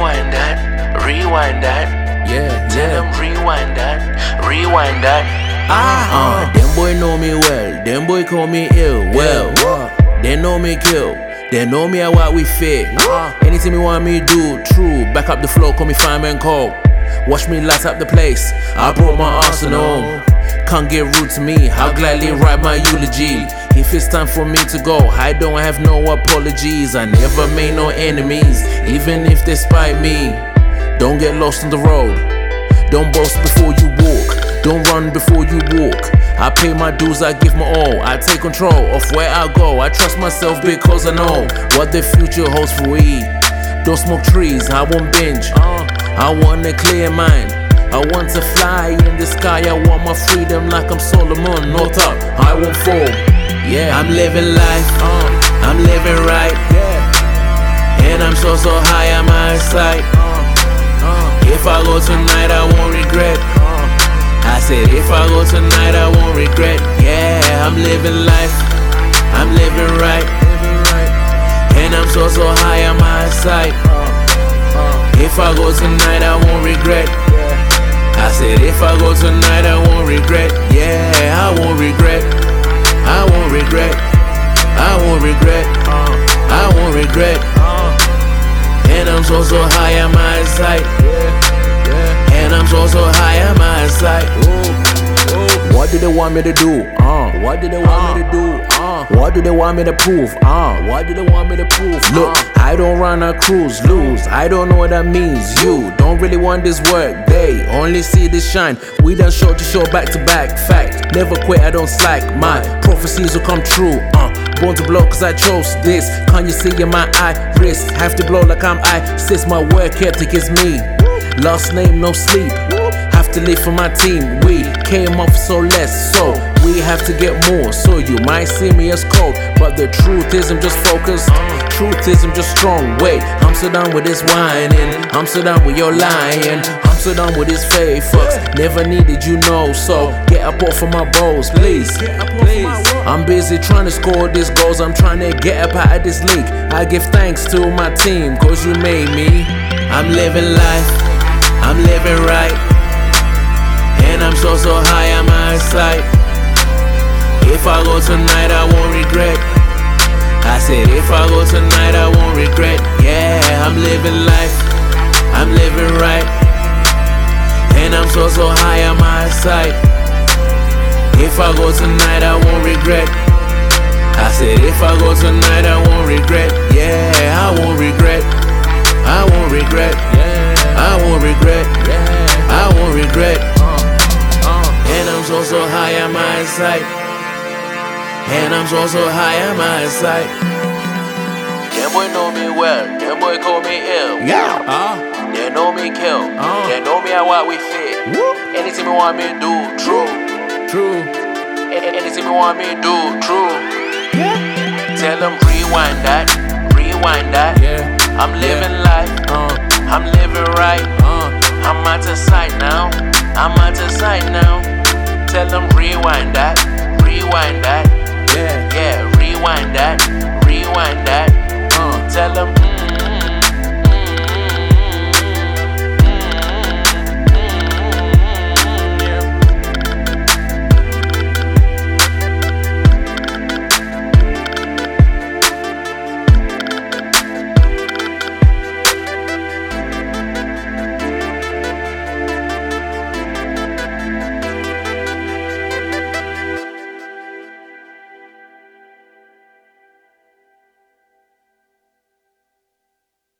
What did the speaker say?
rewind that, rewind that. Yeah, Tell yeah. them rewind that, rewind that. Ah, uh-huh. Uh, them boy know me well, them boy call me ill. Well, they know me kill. They know me at what we fit. Uh-huh. Anything you want me do, true. Back up the flow, call me fireman call. Watch me light up the place. I brought my arsenal. Can't get rude to me. I'll gladly write my eulogy. If it's time for me to go, I don't have no apologies. I never made no enemies, even if they spite me. Don't get lost on the road. Don't boast before you walk. Don't run before you walk. I pay my dues, I give my all. I take control of where I go. I trust myself because I know what the future holds for we. Don't smoke trees, I won't binge. I want a clear mind. I want to fly in the sky. I want my freedom like I'm Solomon. Not up, I won't fall. Yeah, I'm living life. Uh. I'm living right. Yeah. And I'm so so high on my sight. Uh. Uh. If I go tonight, I won't regret. I said, if I go tonight, I won't regret. Yeah, I'm living life. I'm living right. And I'm so so high on my sight. If I go tonight, I won't regret. I said, if I go tonight, I won't regret. Yeah, I won't regret. I won't regret. I won't regret. I won't regret. And I'm so so high on my sight. And I'm so so high on my sight. What do they want me to do? Uh, what do they want me to do? Uh, what do they want me to prove? Uh, what do they want me to prove? Look, I don't run a cruise, lose. I don't know what that means. You don't really want this work. They only see this shine. We done show to show back to back. Fact, never quit, I don't slack. My prophecies will come true. Uh, born to blow cause I chose this. Can you see in my eye? Wrist, have to blow like I'm ISIS. My work ethic is me. Last name, no sleep. To live for my team. We came off so less, so we have to get more. So you might see me as cold, but the truth is I'm just focused. Truth is I'm just strong. Wait, I'm so done with this whining. I'm so done with your lying. I'm so done with this fake fucks. Never needed you know, so get up off of my balls, please. Please. I'm busy trying to score these goals. I'm trying to get up out of this league. I give thanks to my team, cause you made me. I'm living life. I'm living right. And I'm so so high on my sight. If I go tonight, I won't regret. I said, if I go tonight, I won't regret. Yeah, I'm living life. I'm living right. And I'm so so high on my sight. If I go tonight, I won't regret. I said, if I go tonight, I won't regret. Yeah, I won't regret. I won't regret. Yeah, I won't regret. Sight. And I'm so so high on my sight. Them boy know me well, them boy call me ill. Yeah. Uh, They know me kill, Uh. they know me at what we fit. Anything you want me to do, true. true. A- Anything you want me to do, true. Tell them rewind that, rewind that. Yeah. I'm living life, Uh, I'm living right. uh, I'm out of sight now, I'm out of sight now. Tell them rewind that, rewind that. yeah. Yeah, rewind that, rewind that.